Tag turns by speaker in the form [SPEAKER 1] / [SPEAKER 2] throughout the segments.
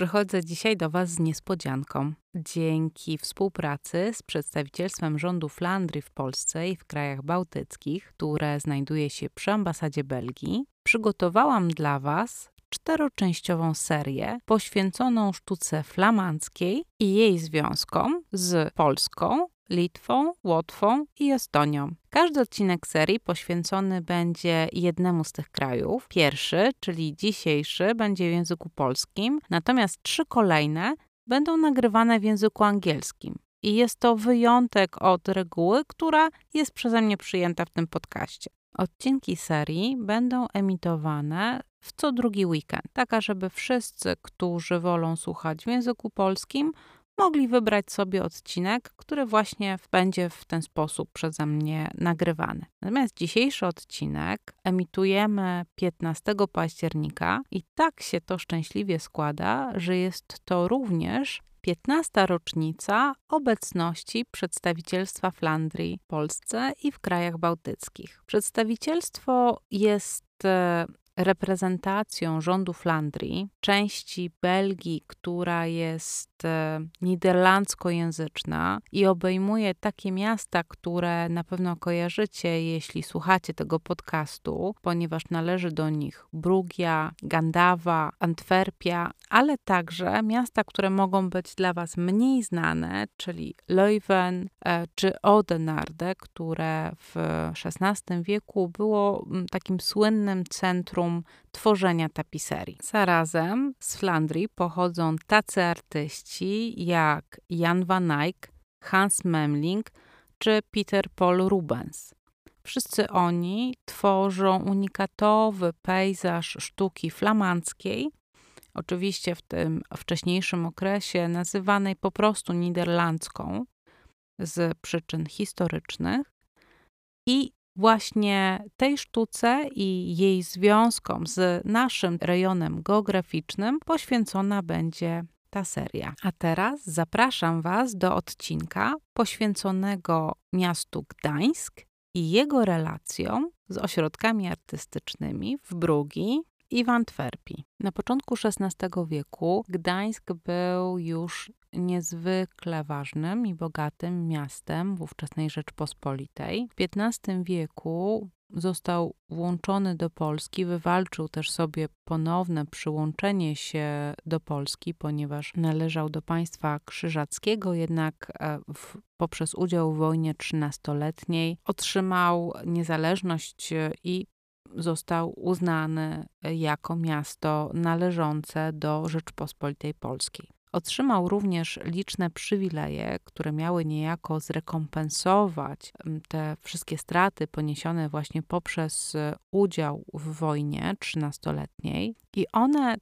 [SPEAKER 1] Przychodzę dzisiaj do Was z niespodzianką. Dzięki współpracy z przedstawicielstwem rządu Flandrii w Polsce i w krajach bałtyckich, które znajduje się przy ambasadzie Belgii, przygotowałam dla Was czteroczęściową serię poświęconą sztuce flamandzkiej i jej związkom z Polską, Litwą, Łotwą i Estonią. Każdy odcinek serii poświęcony będzie jednemu z tych krajów. Pierwszy, czyli dzisiejszy, będzie w języku polskim, natomiast trzy kolejne będą nagrywane w języku angielskim. I jest to wyjątek od reguły, która jest przeze mnie przyjęta w tym podcaście. Odcinki serii będą emitowane w co drugi weekend, taka żeby wszyscy, którzy wolą słuchać w języku polskim, mogli wybrać sobie odcinek, który właśnie będzie w ten sposób przeze mnie nagrywany. Natomiast dzisiejszy odcinek emitujemy 15 października i tak się to szczęśliwie składa, że jest to również 15. rocznica obecności przedstawicielstwa Flandrii w Polsce i w krajach bałtyckich. Przedstawicielstwo jest e, reprezentacją rządu Flandrii, części Belgii, która jest e, niderlandzkojęzyczna i obejmuje takie miasta, które na pewno kojarzycie, jeśli słuchacie tego podcastu, ponieważ należy do nich Brugia, Gandawa, Antwerpia, ale także miasta, które mogą być dla Was mniej znane, czyli Leuven e, czy Oudenaarde, które w XVI wieku było takim słynnym centrum centrum tworzenia tapiserii. Zarazem z Flandrii pochodzą tacy artyści jak Jan van Eyck, Hans Memling czy Peter Paul Rubens. Wszyscy oni tworzą unikatowy pejzaż sztuki flamandzkiej, oczywiście w tym wcześniejszym okresie nazywanej po prostu niderlandzką z przyczyn historycznych i właśnie tej sztuce i jej związkom z naszym rejonem geograficznym poświęcona będzie ta seria. A teraz zapraszam Was do odcinka poświęconego miastu Gdańsk i jego relacjom z ośrodkami artystycznymi w Brugi i w Antwerpii. Na początku XVI wieku Gdańsk był już niezwykle ważnym i bogatym miastem w ówczesnej Rzeczpospolitej. W XV wieku został włączony do Polski, wywalczył też sobie ponowne przyłączenie się do Polski, ponieważ należał do państwa krzyżackiego, jednak e, w, poprzez udział w wojnie trzynastoletniej otrzymał niezależność i został uznany jako miasto należące do Rzeczpospolitej Polskiej. Otrzymał również liczne przywileje, które miały niejako zrekompensować te wszystkie straty poniesione właśnie poprzez udział w wojnie trzynastoletniej, i one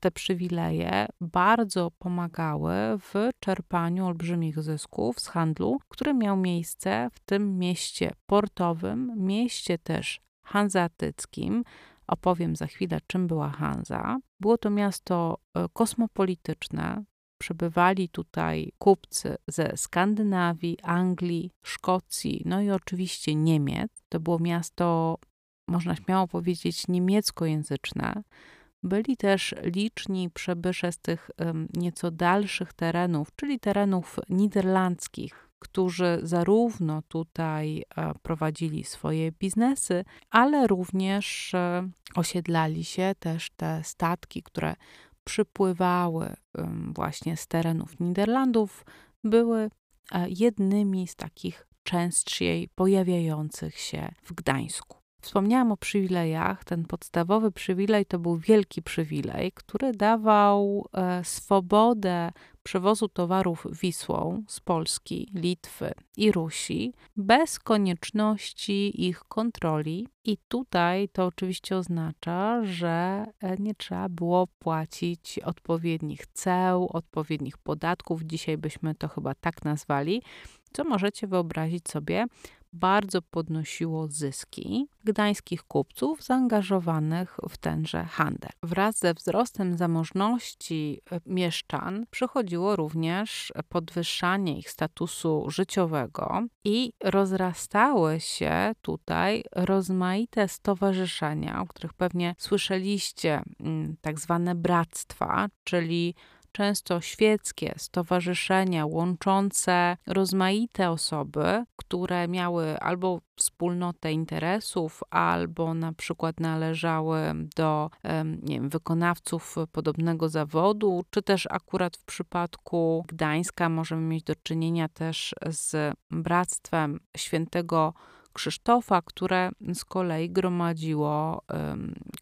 [SPEAKER 1] te przywileje bardzo pomagały w czerpaniu olbrzymich zysków z handlu, który miał miejsce w tym mieście portowym, mieście też hanzatyckim. Opowiem za chwilę, czym była Hanza. Było to miasto e, kosmopolityczne. Przybywali tutaj kupcy ze Skandynawii, Anglii, Szkocji, no i oczywiście Niemiec. To było miasto, można śmiało powiedzieć, niemieckojęzyczne. Byli też liczni przebysze z tych nieco dalszych terenów, czyli terenów niderlandzkich, którzy zarówno tutaj e, prowadzili swoje biznesy, ale również e, osiedlali się też te statki, które przypływały właśnie z terenów Niderlandów, były e, jednymi z takich częściej pojawiających się w Gdańsku. Wspomniałam o przywilejach. Ten podstawowy przywilej to był wielki przywilej, który dawał e, swobodę przewozu towarów Wisłą z Polski, Litwy i Rusi bez konieczności ich kontroli. I tutaj to oczywiście oznacza, że e, nie trzeba było płacić odpowiednich ceł, odpowiednich podatków. Dzisiaj byśmy to chyba tak nazwali, co możecie wyobrazić sobie bardzo podnosiło zyski gdańskich kupców zaangażowanych w tenże handel. Wraz ze wzrostem zamożności e, mieszczan przychodziło również podwyższanie ich statusu życiowego i rozrastały się tutaj rozmaite stowarzyszenia, o których pewnie słyszeliście, mm, tak zwane bractwa, czyli często świeckie stowarzyszenia łączące rozmaite osoby, które miały albo wspólnotę interesów, albo na przykład należały do nie wiem, wykonawców podobnego zawodu, czy też akurat w przypadku Gdańska możemy mieć do czynienia też z Bractwem Świętego Krzysztofa, które z kolei gromadziło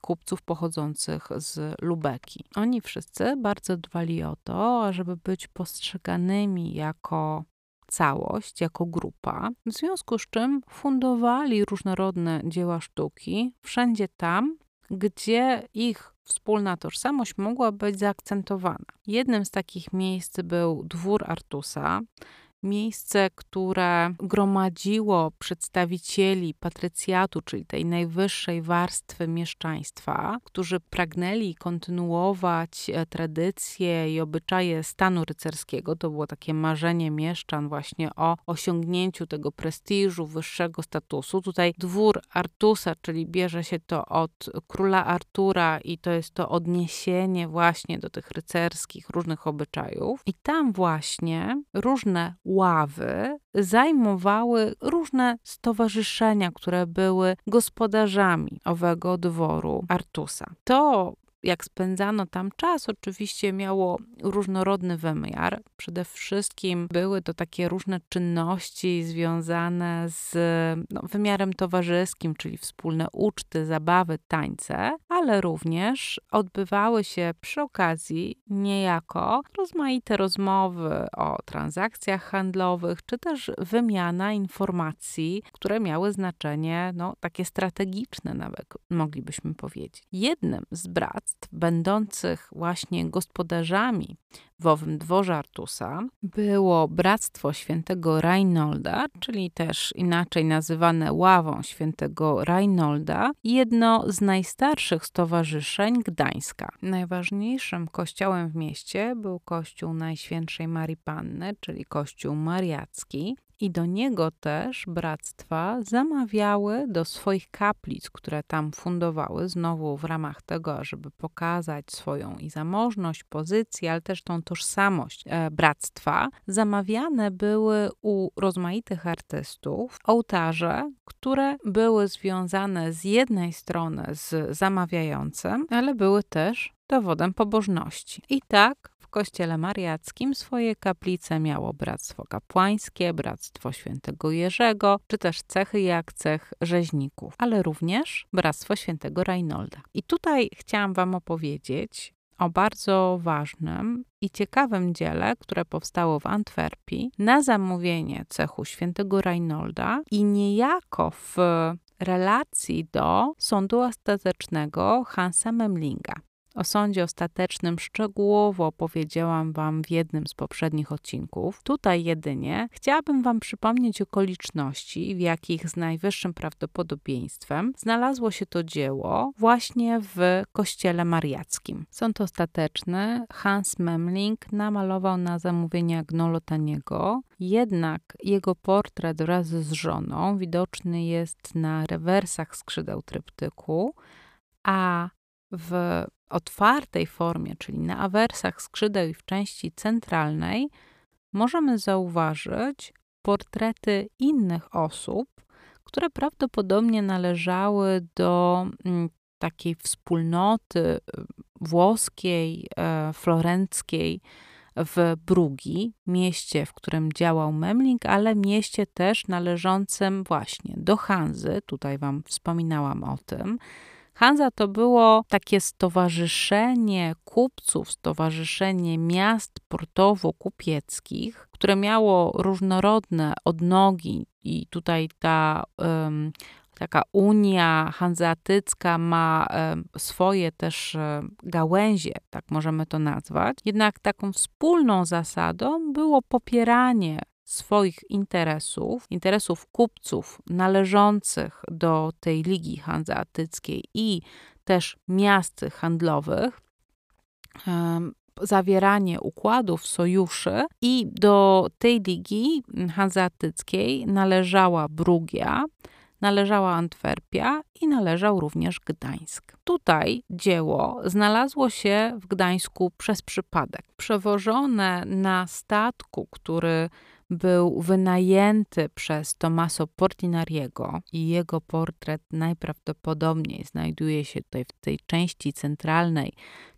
[SPEAKER 1] kupców pochodzących z Lubeki. Oni wszyscy bardzo dbali o to, żeby być postrzeganymi jako całość, jako grupa, w związku z czym fundowali różnorodne dzieła sztuki wszędzie tam, gdzie ich wspólna tożsamość mogła być zaakcentowana. Jednym z takich miejsc był dwór Artusa, miejsce, które gromadziło przedstawicieli patrycjatu, czyli tej najwyższej warstwy mieszczaństwa, którzy pragnęli kontynuować e, tradycje i obyczaje stanu rycerskiego. To było takie marzenie mieszczan właśnie o osiągnięciu tego prestiżu, wyższego statusu. Tutaj dwór Artusa, czyli bierze się to od króla Artura i to jest to odniesienie właśnie do tych rycerskich różnych obyczajów. I tam właśnie różne ławy zajmowały różne stowarzyszenia, które były gospodarzami owego dworu Artusa. To jak spędzano tam czas, oczywiście miało różnorodny wymiar. Przede wszystkim były to takie różne czynności związane z no, wymiarem towarzyskim, czyli wspólne uczty, zabawy, tańce, ale również odbywały się przy okazji niejako rozmaite rozmowy o transakcjach handlowych, czy też wymiana informacji, które miały znaczenie no, takie strategiczne, nawet moglibyśmy powiedzieć. Jednym z brat będących właśnie gospodarzami w owym dworze Artusa było Bractwo Świętego Reinolda, czyli też inaczej nazywane Ławą Świętego Reinolda, jedno z najstarszych stowarzyszeń Gdańska. Najważniejszym kościołem w mieście był kościół Najświętszej Marii Panny, czyli kościół mariacki, i do niego też bractwa zamawiały do swoich kaplic, które tam fundowały, znowu w ramach tego, żeby pokazać swoją i zamożność, pozycję, ale też tą tożsamość e, bractwa, zamawiane były u rozmaitych artystów ołtarze, które były związane z jednej strony z zamawiającym, ale były też dowodem pobożności. I tak kościele mariackim swoje kaplice miało Bractwo Kapłańskie, Bractwo Świętego Jerzego, czy też cechy jak cech rzeźników, ale również Bractwo Świętego Reinolda. I tutaj chciałam Wam opowiedzieć o bardzo ważnym i ciekawym dziele, które powstało w Antwerpii na zamówienie cechu świętego Reinolda i niejako w relacji do sądu ostatecznego Hansa Memlinga. O sądzie ostatecznym szczegółowo opowiedziałam Wam w jednym z poprzednich odcinków. Tutaj jedynie chciałabym Wam przypomnieć okoliczności, w jakich z najwyższym prawdopodobieństwem znalazło się to dzieło właśnie w kościele mariackim. Sąd ostateczny Hans Memling namalował na zamówienie Agnolotaniego, jednak jego portret wraz z żoną widoczny jest na rewersach skrzydeł tryptyku, a w otwartej formie, czyli na awersach skrzydeł i w części centralnej, możemy zauważyć portrety innych osób, które prawdopodobnie należały do mm, takiej wspólnoty y, włoskiej, e, florenckiej w Brugi, mieście, w którym działał Memling, ale mieście też należącym właśnie do Hanzy. Tutaj Wam wspominałam o tym. Hanza to było takie stowarzyszenie kupców, stowarzyszenie miast portowo-kupieckich, które miało różnorodne odnogi i tutaj ta um, taka unia hanzeatycka ma swoje też gałęzie, tak możemy to nazwać. Jednak taką wspólną zasadą było popieranie swoich interesów, interesów kupców należących do tej ligi hanzeatyckiej i też miast handlowych, zawieranie układów, sojuszy i do tej ligi hanzeatyckiej należała Brugia, należała Antwerpia i należał również Gdańsk. Tutaj dzieło znalazło się w Gdańsku przez przypadek. Przewożone na statku, który był wynajęty przez Tommaso Portinariego i jego portret najprawdopodobniej znajduje się tutaj w tej części centralnej,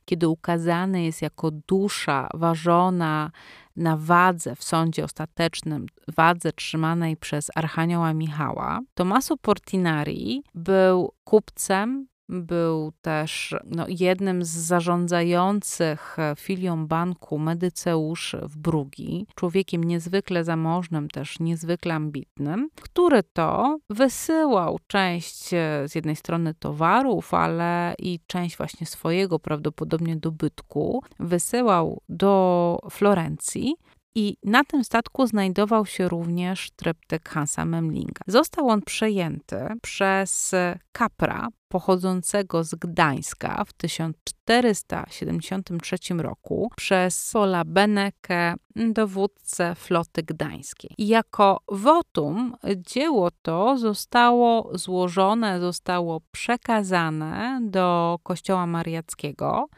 [SPEAKER 1] kiedy ukazany jest jako dusza ważona na wadze w sądzie ostatecznym, wadze trzymanej przez Archanioła Michała. Tommaso Portinari był kupcem był też no, jednym z zarządzających filią banku Medyceusz w Brugi, człowiekiem niezwykle zamożnym, też niezwykle ambitnym, który to wysyłał część e, z jednej strony towarów, ale i część właśnie swojego prawdopodobnie dobytku, wysyłał do Florencji i na tym statku znajdował się również tryptyk Hansa Memlinga. Został on przejęty przez kapra pochodzącego z Gdańska w 1473 roku przez Pola Beneke, dowódcę floty gdańskiej. I jako wotum dzieło to zostało złożone, zostało przekazane do kościoła mariackiego,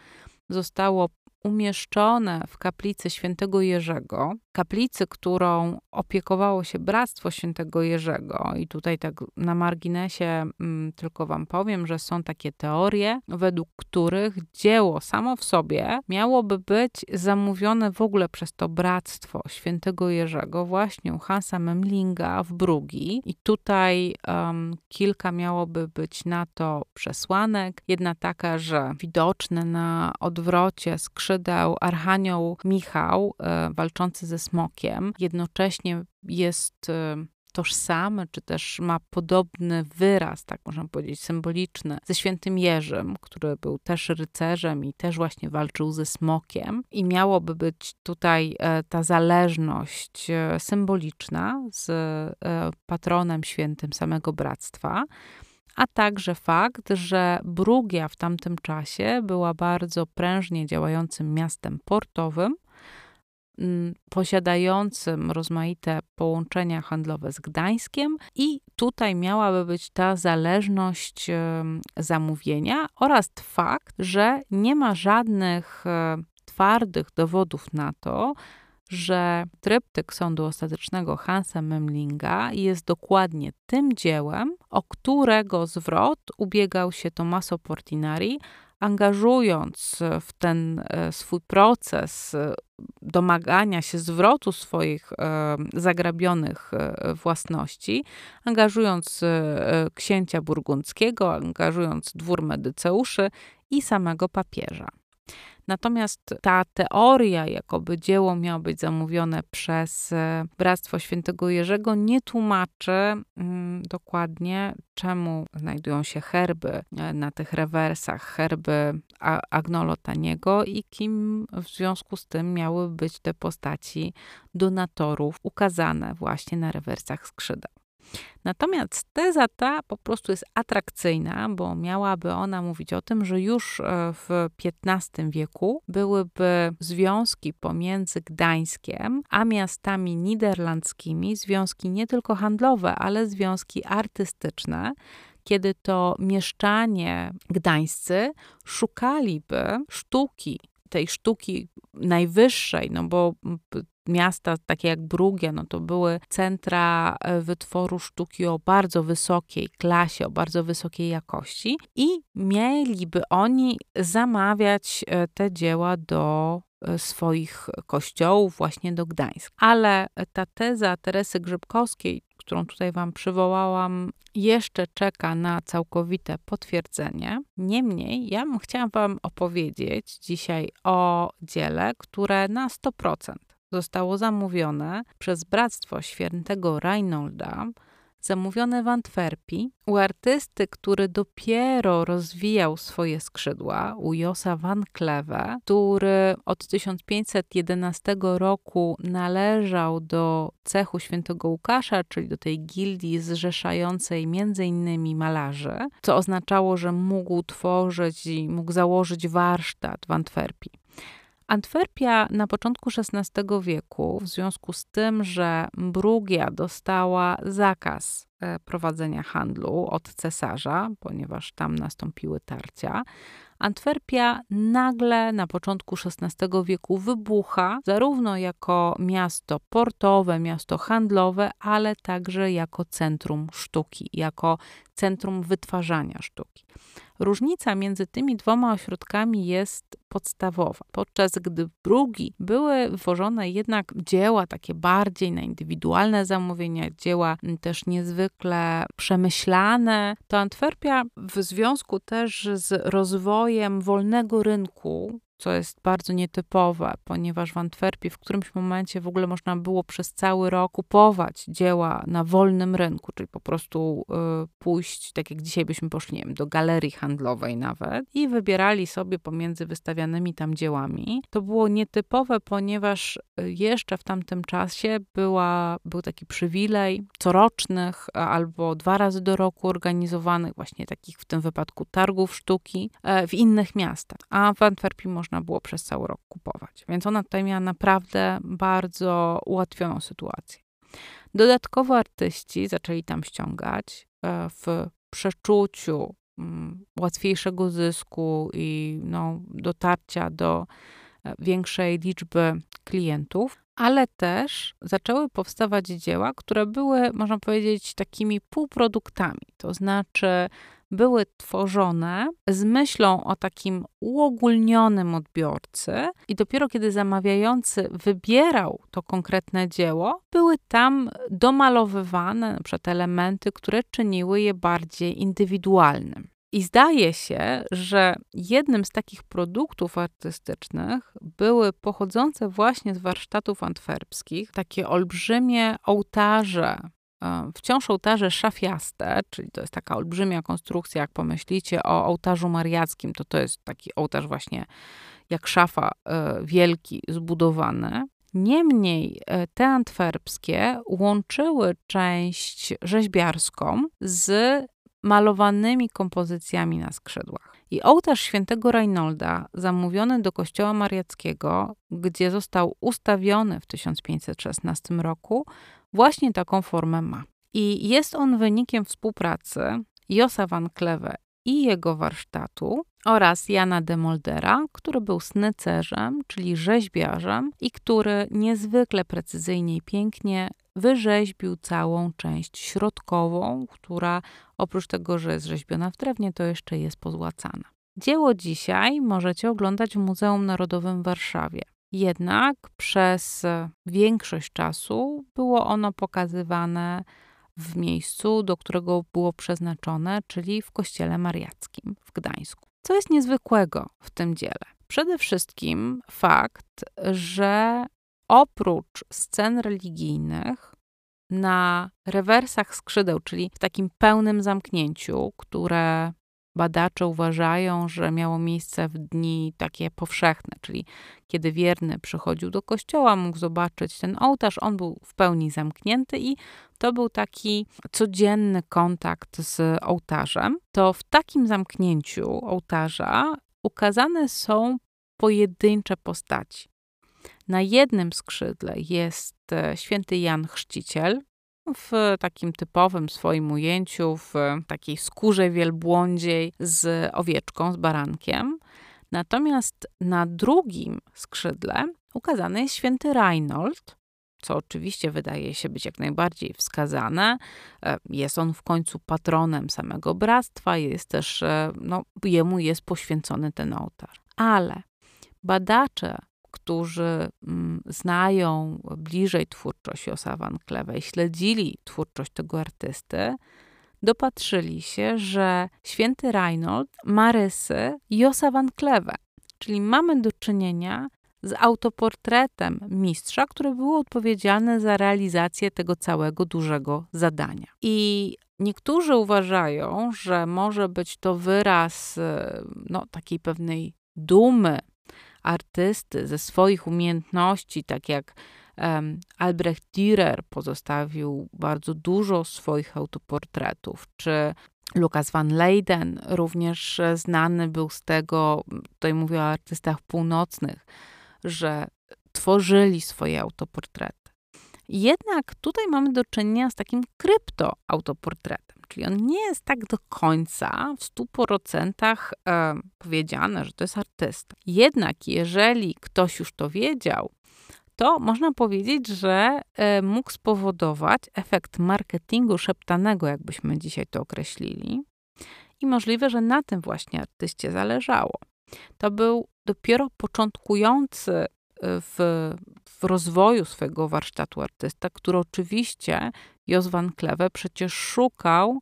[SPEAKER 1] zostało umieszczone w kaplicy świętego Jerzego, kaplicy, którą opiekowało się Bractwo Świętego Jerzego. I tutaj tak na marginesie mm, tylko wam powiem, że są takie teorie, według których dzieło samo w sobie miałoby być zamówione w ogóle przez to Bractwo Świętego Jerzego właśnie u Hansa Memlinga w Brugi. I tutaj um, kilka miałoby być na to przesłanek. Jedna taka, że widoczne na odwrocie skrzydeł Archanioł Michał, e, walczący ze smokiem, jednocześnie jest e, tożsamy, czy też ma podobny wyraz, tak można powiedzieć, symboliczny, ze świętym Jerzym, który był też rycerzem i też właśnie walczył ze smokiem. I miałoby być tutaj e, ta zależność symboliczna z patronem świętym samego bractwa a także fakt, że Brugia w tamtym czasie była bardzo prężnie działającym miastem portowym, Mm, posiadającym rozmaite połączenia handlowe z Gdańskiem i tutaj miałaby być ta zależność zamówienia oraz fakt, że nie ma żadnych e, twardych dowodów na to, że tryptyk sądu ostatecznego Hansa Memlinga jest dokładnie tym dziełem, o którego zwrot ubiegał się Tommaso Portinari, angażując w ten e, swój proces e, domagania się zwrotu swoich e, zagrabionych własności, angażując księcia burgundzkiego, angażując dwór medyceuszy i samego papieża. Natomiast ta teoria, jakoby dzieło miało być zamówione przez e, Bractwo Świętego Jerzego, nie tłumaczy mm, dokładnie, czemu znajdują się herby e, na tych rewersach, herby Agnolo Taniego i kim w związku z tym miały być te postaci donatorów ukazane właśnie na rewersach skrzydeł. Natomiast teza ta po prostu jest atrakcyjna, bo miałaby ona mówić o tym, że już e, w XV wieku byłyby związki pomiędzy Gdańskiem a miastami niderlandzkimi, związki nie tylko handlowe, ale związki artystyczne, kiedy to mieszczanie gdańscy szukaliby sztuki tej sztuki najwyższej, no bo miasta takie jak Brugia, no to były centra e, wytworu sztuki o bardzo wysokiej klasie, o bardzo wysokiej jakości i mieliby oni zamawiać e, te dzieła do e, swoich kościołów, właśnie do Gdańsk. Ale ta teza Teresy Grzybkowskiej, którą tutaj Wam przywołałam, jeszcze czeka na całkowite potwierdzenie. Niemniej, ja bym chciała Wam opowiedzieć dzisiaj o dziele, które na 100% zostało zamówione przez Bractwo Świętego Reinolda, zamówione w Antwerpii, u artysty, który dopiero rozwijał swoje skrzydła, u Josa van Kleve, który od 1511 roku należał do cechu świętego Łukasza, czyli do tej gildii zrzeszającej m.in. malarzy, co oznaczało, że mógł tworzyć i mógł założyć warsztat w Antwerpii Antwerpia na początku XVI wieku, w związku z tym, że Brugia dostała zakaz e, prowadzenia handlu od cesarza, ponieważ tam nastąpiły tarcia, Antwerpia nagle na początku XVI wieku wybucha, zarówno jako miasto portowe, miasto handlowe, ale także jako centrum sztuki, jako centrum wytwarzania sztuki. Różnica między tymi dwoma ośrodkami jest podstawowa. Podczas gdy w Brugi były wywożone jednak dzieła takie bardziej na indywidualne zamówienia, dzieła też niezwykle przemyślane, to Antwerpia w związku też z rozwojem wolnego rynku co jest bardzo nietypowe, ponieważ w Antwerpii w którymś momencie w ogóle można było przez cały rok kupować dzieła na wolnym rynku, czyli po prostu y, pójść, tak jak dzisiaj byśmy poszli, nie wiem, do galerii handlowej nawet i wybierali sobie pomiędzy wystawianymi tam dziełami. To było nietypowe, ponieważ y, jeszcze w tamtym czasie była, był taki przywilej corocznych albo dwa razy do roku organizowanych właśnie takich w tym wypadku targów sztuki e, w innych miastach, a w Antwerpii można było przez cały rok kupować. Więc ona tutaj miała naprawdę bardzo ułatwioną sytuację. Dodatkowo artyści zaczęli tam ściągać e, w przeczuciu łatwiejszego zysku i no, dotarcia do e, większej liczby klientów, ale też zaczęły powstawać dzieła, które były, można powiedzieć, takimi półproduktami. To znaczy, były tworzone z myślą o takim uogólnionym odbiorcy, i dopiero kiedy zamawiający wybierał to konkretne dzieło, były tam domalowywane na przykład elementy, które czyniły je bardziej indywidualnym. I zdaje się, że jednym z takich produktów artystycznych były pochodzące właśnie z warsztatów antwerpskich takie olbrzymie ołtarze wciąż ołtarze szafiaste, czyli to jest taka olbrzymia konstrukcja, jak pomyślicie o ołtarzu mariackim, to to jest taki ołtarz właśnie jak szafa e, wielki, zbudowany. Niemniej e, te antwerpskie łączyły część rzeźbiarską z malowanymi kompozycjami na skrzydłach. I ołtarz świętego Reinolda, zamówiony do kościoła mariackiego, gdzie został ustawiony w 1516 roku, właśnie taką formę ma. I jest on wynikiem współpracy Josa van Kleve i jego warsztatu oraz Jana de Moldera, który był snycerzem, czyli rzeźbiarzem i który niezwykle precyzyjnie i pięknie wyrzeźbił całą część środkową, która oprócz tego, że jest rzeźbiona w drewnie, to jeszcze jest pozłacana. Dzieło dzisiaj możecie oglądać w Muzeum Narodowym w Warszawie. Jednak przez większość czasu było ono pokazywane w miejscu, do którego było przeznaczone, czyli w Kościele Mariackim w Gdańsku. Co jest niezwykłego w tym dziele? Przede wszystkim fakt, że oprócz scen religijnych, na rewersach skrzydeł, czyli w takim pełnym zamknięciu, które Badacze uważają, że miało miejsce w dni takie powszechne, czyli kiedy wierny przychodził do kościoła, mógł zobaczyć ten ołtarz, on był w pełni zamknięty i to był taki codzienny kontakt z ołtarzem. To w takim zamknięciu ołtarza ukazane są pojedyncze postaci. Na jednym skrzydle jest e, święty Jan Chrzciciel, w takim typowym swoim ujęciu, w takiej skórze wielbłądziej z owieczką, z barankiem. Natomiast na drugim skrzydle ukazany jest święty Reinhold, co oczywiście wydaje się być jak najbardziej wskazane. E, jest on w końcu patronem samego bractwa, jest też, e, no, jemu jest poświęcony ten ołtarz. Ale badacze którzy mm, znają bliżej twórczość Josa Van Kleve i śledzili twórczość tego artysty, dopatrzyli się, że święty Reinhold ma rysy Josa Van Kleve, czyli mamy do czynienia z autoportretem mistrza, który był odpowiedzialny za realizację tego całego dużego zadania. I niektórzy uważają, że może być to wyraz no, takiej pewnej dumy artysty ze swoich umiejętności, tak jak um, Albrecht Dürer pozostawił bardzo dużo swoich autoportretów, czy Lukas van Leyden również znany był z tego, tutaj mówię o artystach północnych, że tworzyli swoje autoportrety. Jednak tutaj mamy do czynienia z takim kryptoautoportretem, czyli on nie jest tak do końca w 100% e, powiedziane, że to jest artysta. Jednak jeżeli ktoś już to wiedział, to można powiedzieć, że e, mógł spowodować efekt marketingu szeptanego, jakbyśmy dzisiaj to określili. I możliwe, że na tym właśnie artyście zależało. To był dopiero początkujący e, w, w rozwoju swojego warsztatu artysta, który oczywiście Jos van Kleve przecież szukał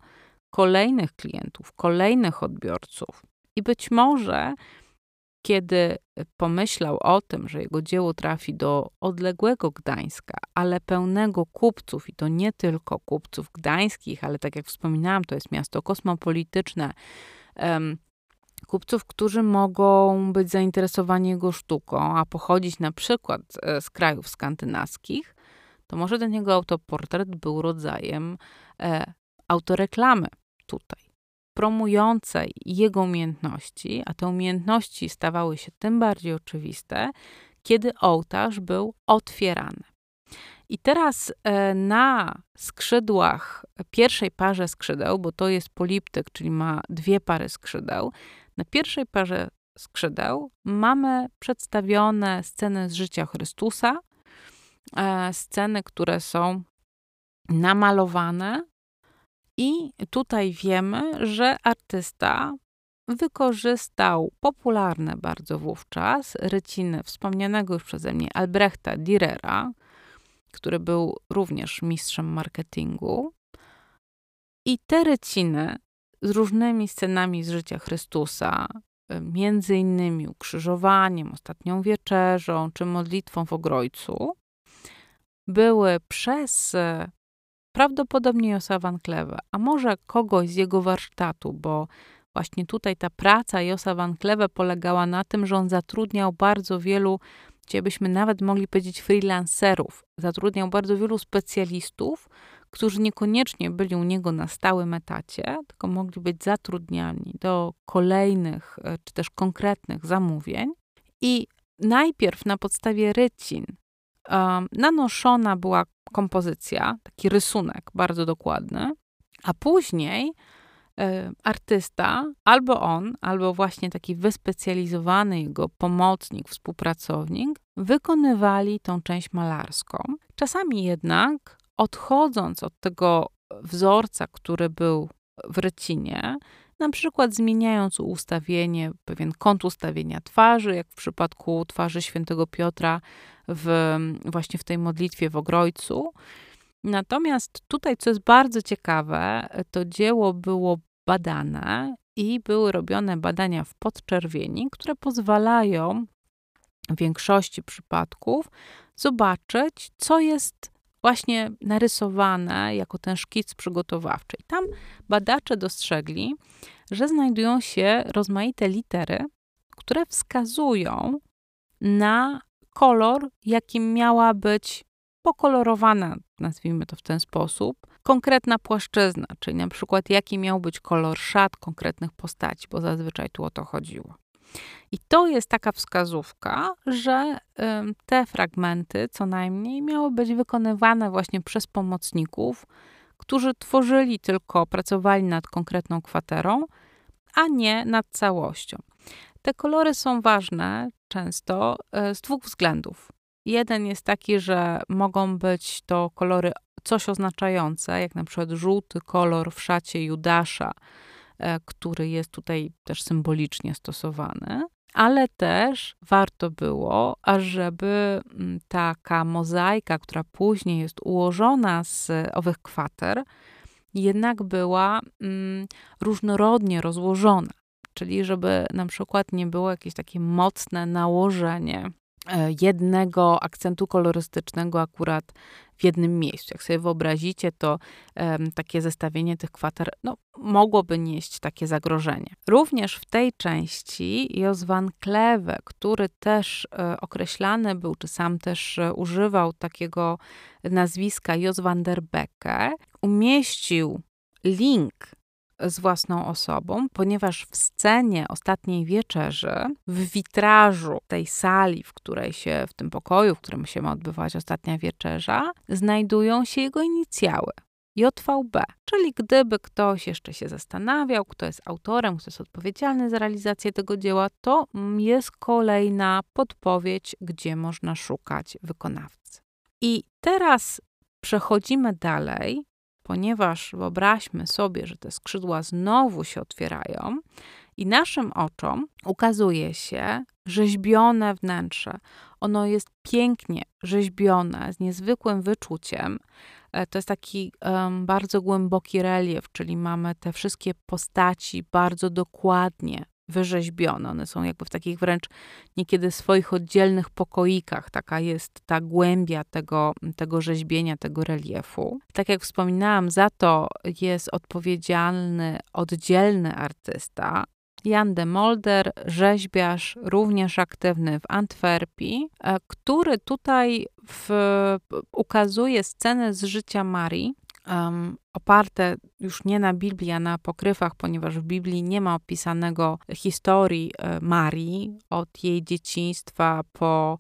[SPEAKER 1] kolejnych klientów, kolejnych odbiorców. I być może kiedy pomyślał o tym, że jego dzieło trafi do odległego Gdańska, ale pełnego kupców, i to nie tylko kupców gdańskich, ale tak jak wspominałam, to jest miasto kosmopolityczne, um, kupców, którzy mogą być zainteresowani jego sztuką, a pochodzić na przykład e, z krajów skandynawskich, to może ten jego autoportret był rodzajem e, autoreklamy tutaj promującej jego umiejętności, a te umiejętności stawały się tym bardziej oczywiste, kiedy ołtarz był otwierany. I teraz e, na skrzydłach pierwszej parze skrzydeł, bo to jest poliptyk, czyli ma dwie pary skrzydeł, na pierwszej parze skrzydeł mamy przedstawione sceny z życia Chrystusa, sceny, które są namalowane i tutaj wiemy, że artysta wykorzystał popularne bardzo wówczas ryciny wspomnianego już przeze mnie Albrechta Dürera, który był również mistrzem marketingu. I te ryciny z różnymi scenami z życia Chrystusa, między innymi ukrzyżowaniem, ostatnią wieczerzą czy modlitwą w Ogrojcu, były przez prawdopodobnie Josa Van Kleve, a może kogoś z jego warsztatu, bo właśnie tutaj ta praca Josa Van Kleve polegała na tym, że on zatrudniał bardzo wielu, gdzie byśmy nawet mogli powiedzieć freelancerów, zatrudniał bardzo wielu specjalistów, którzy niekoniecznie byli u niego na stałym etacie, tylko mogli być zatrudniani do kolejnych e, czy też konkretnych zamówień. I najpierw na podstawie rycin nanoszona była kompozycja, taki rysunek bardzo dokładny, a później y, artysta, albo on, albo właśnie taki wyspecjalizowany jego pomocnik, współpracownik, wykonywali tą część malarską. Czasami jednak, odchodząc od tego wzorca, który był w rycinie, na przykład zmieniając ustawienie, pewien kąt ustawienia twarzy, jak w przypadku twarzy świętego Piotra w, właśnie w tej modlitwie w Ogrojcu. Natomiast tutaj, co jest bardzo ciekawe, to dzieło było badane i były robione badania w podczerwieni, które pozwalają w większości przypadków zobaczyć, co jest właśnie narysowane jako ten szkic przygotowawczy. I tam badacze dostrzegli, że znajdują się rozmaite litery, które wskazują na kolor, jakim miała być pokolorowana, nazwijmy to w ten sposób, konkretna płaszczyzna, czyli na przykład jaki miał być kolor szat konkretnych postaci, bo zazwyczaj tu o to chodziło. I to jest taka wskazówka, że te fragmenty co najmniej miały być wykonywane właśnie przez pomocników, którzy tworzyli tylko, pracowali nad konkretną kwaterą, a nie nad całością. Te kolory są ważne często e, z dwóch względów. Jeden jest taki, że mogą być to kolory coś oznaczające, jak na przykład żółty kolor w szacie Judasza, który jest tutaj też symbolicznie stosowany, ale też warto było, ażeby mm, taka mozaika, która później jest ułożona z owych kwater, jednak była mm, różnorodnie rozłożona. Czyli żeby na przykład nie było jakieś takie mocne nałożenie e, jednego akcentu kolorystycznego akurat w jednym miejscu. Jak sobie wyobrazicie, to um, takie zestawienie tych kwater no, mogłoby nieść takie zagrożenie. Również w tej części Jos van Kleve, który też e, określany był, czy sam też e, używał takiego nazwiska Jos van der Becke, umieścił link z własną osobą, ponieważ w scenie ostatniej wieczerzy, w witrażu tej sali, w której się, w tym pokoju, w którym się ma odbywać ostatnia wieczerza, znajdują się jego inicjały. JVB, czyli gdyby ktoś jeszcze się zastanawiał, kto jest autorem, kto jest odpowiedzialny za realizację tego dzieła, to jest kolejna podpowiedź, gdzie można szukać wykonawcy. I teraz przechodzimy dalej, ponieważ wyobraźmy sobie, że te skrzydła znowu się otwierają i naszym oczom ukazuje się rzeźbione wnętrze. Ono jest pięknie rzeźbione, z niezwykłym wyczuciem. E, to jest taki um, bardzo głęboki relief, czyli mamy te wszystkie postaci bardzo dokładnie wyrzeźbione. One są jakby w takich wręcz niekiedy swoich oddzielnych pokoikach. Taka jest ta głębia tego, tego rzeźbienia, tego reliefu. Tak jak wspominałam, za to jest odpowiedzialny oddzielny artysta, Jan de Molder, rzeźbiarz, również aktywny w Antwerpii, e, który tutaj w, ukazuje sceny z życia Marii, um, oparte już nie na Biblii, a na pokrywach, ponieważ w Biblii nie ma opisanego historii e, Marii od jej dzieciństwa po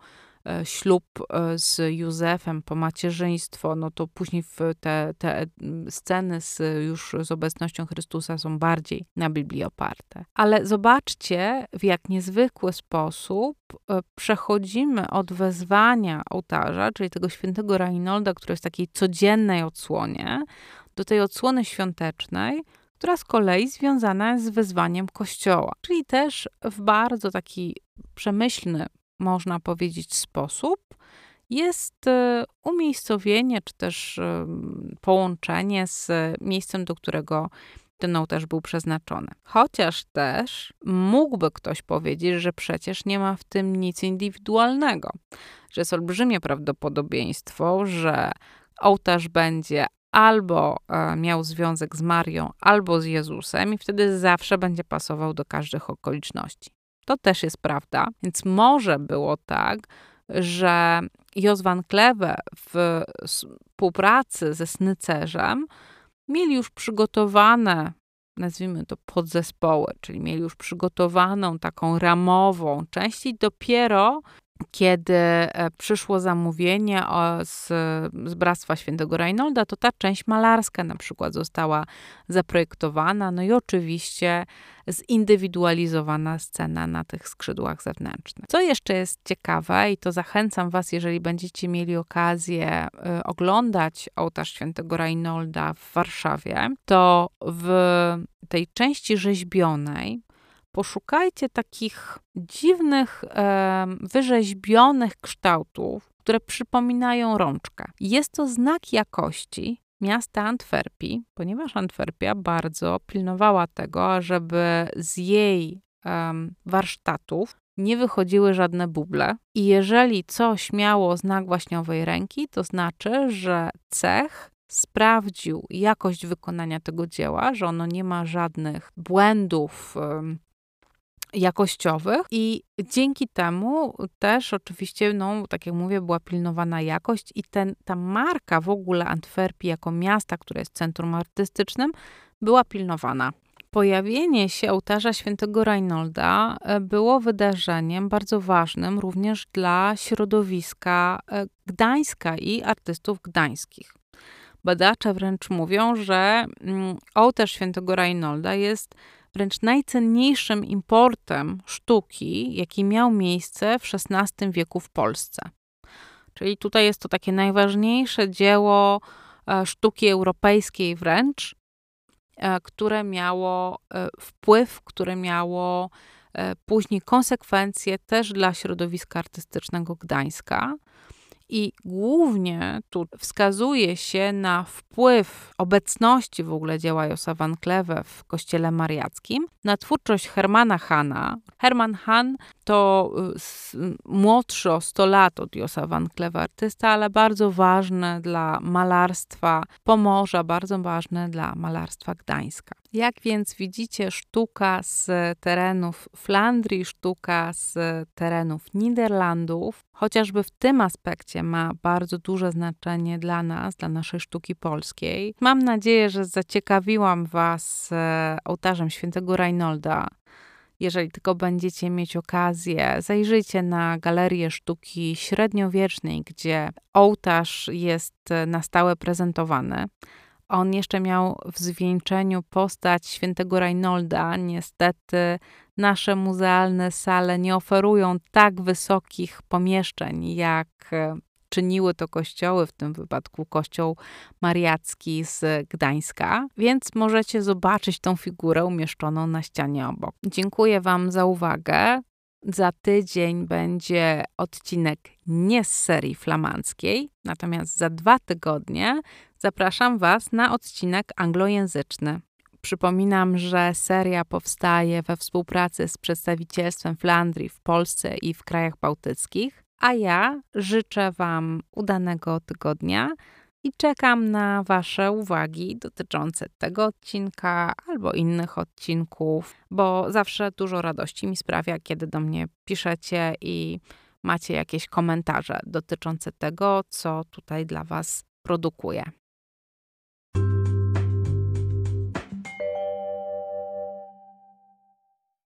[SPEAKER 1] ślub e, z Józefem, po macierzyństwo, no to później te, te sceny z, już z obecnością Chrystusa są bardziej na Biblii oparte. Ale zobaczcie, w jak niezwykły sposób e, przechodzimy od wezwania ołtarza, czyli tego świętego Reinolda, który jest w takiej codziennej odsłonie, do tej odsłony świątecznej, która z kolei związana jest z wezwaniem Kościoła, czyli też w bardzo taki przemyślny można powiedzieć, sposób jest e, umiejscowienie, czy też połączenie z miejscem, do którego ten ołtarz był przeznaczony. Chociaż też mógłby ktoś powiedzieć, że przecież nie ma w tym nic indywidualnego, że jest olbrzymie prawdopodobieństwo, że ołtarz będzie albo e, miał związek z Marią, albo z Jezusem, i wtedy zawsze będzie pasował do każdych okoliczności. To też jest prawda. Więc może było tak, że Jos van Kleve w współpracy ze Snycerzem mieli już przygotowane, nazwijmy to podzespoły, czyli mieli już przygotowaną taką ramową część i dopiero kiedy e, przyszło zamówienie z, z Bractwa Świętego Reinolda, to ta część malarska na przykład została zaprojektowana, no i oczywiście zindywidualizowana scena na tych skrzydłach zewnętrznych. Co jeszcze jest ciekawe i to zachęcam Was, jeżeli będziecie mieli okazję e, oglądać ołtarz Świętego Reinolda w Warszawie, to w tej części rzeźbionej poszukajcie takich dziwnych, e, wyrzeźbionych kształtów, które przypominają rączkę. Jest to znak jakości miasta Antwerpii, ponieważ Antwerpia bardzo pilnowała tego, żeby z jej e, warsztatów nie wychodziły żadne buble. I jeżeli coś miało znak waśniowej ręki, to znaczy, że cech sprawdził jakość wykonania tego dzieła, że ono nie ma żadnych błędów, jakościowych i dzięki temu też oczywiście, no tak jak mówię, była pilnowana jakość i ten, ta marka w ogóle Antwerpii jako miasta, które jest centrum artystycznym, była pilnowana. Pojawienie się ołtarza świętego Reinolda e, było wydarzeniem bardzo ważnym również dla środowiska e, Gdańska i artystów gdańskich. Badacze wręcz mówią, że mm, ołtarz świętego Reinolda jest wręcz najcenniejszym importem sztuki, jaki miał miejsce w XVI wieku w Polsce. Czyli tutaj jest to takie najważniejsze dzieło e, sztuki europejskiej wręcz, e, które miało e, wpływ, które miało później konsekwencje też dla środowiska artystycznego Gdańska. I głównie tu wskazuje się na wpływ obecności w ogóle dzieła Josa van Kleve w kościele mariackim na twórczość Hermana Hanna. Herman Hahn to y, młodszy o 100 lat od Josa van Kleve artysta, ale bardzo ważny dla malarstwa Pomorza, bardzo ważny dla malarstwa Gdańska. Jak więc widzicie, sztuka z terenów Flandrii, sztuka z terenów Niderlandów, chociażby w tym aspekcie ma bardzo duże znaczenie dla nas, dla naszej sztuki polskiej. Mam nadzieję, że zaciekawiłam Was e, ołtarzem świętego Reinolda. Jeżeli tylko będziecie mieć okazję, zajrzyjcie na galerię sztuki średniowiecznej, gdzie ołtarz jest na stałe prezentowany. On jeszcze miał w zwieńczeniu postać świętego Reinolda. Niestety nasze muzealne sale nie oferują tak wysokich pomieszczeń, jak e, czyniły to kościoły, w tym wypadku kościół mariacki z Gdańska, więc możecie zobaczyć tą figurę umieszczoną na ścianie obok. Dziękuję Wam za uwagę. Za tydzień będzie odcinek nie z serii flamandzkiej, natomiast za dwa tygodnie zapraszam Was na odcinek anglojęzyczny. Przypominam, że seria powstaje we współpracy z przedstawicielstwem Flandrii w Polsce i w krajach bałtyckich, a ja życzę Wam udanego tygodnia i czekam na Wasze uwagi dotyczące tego odcinka albo innych odcinków, bo zawsze dużo radości mi sprawia, kiedy do mnie piszecie i macie jakieś komentarze dotyczące tego, co tutaj dla Was produkuję.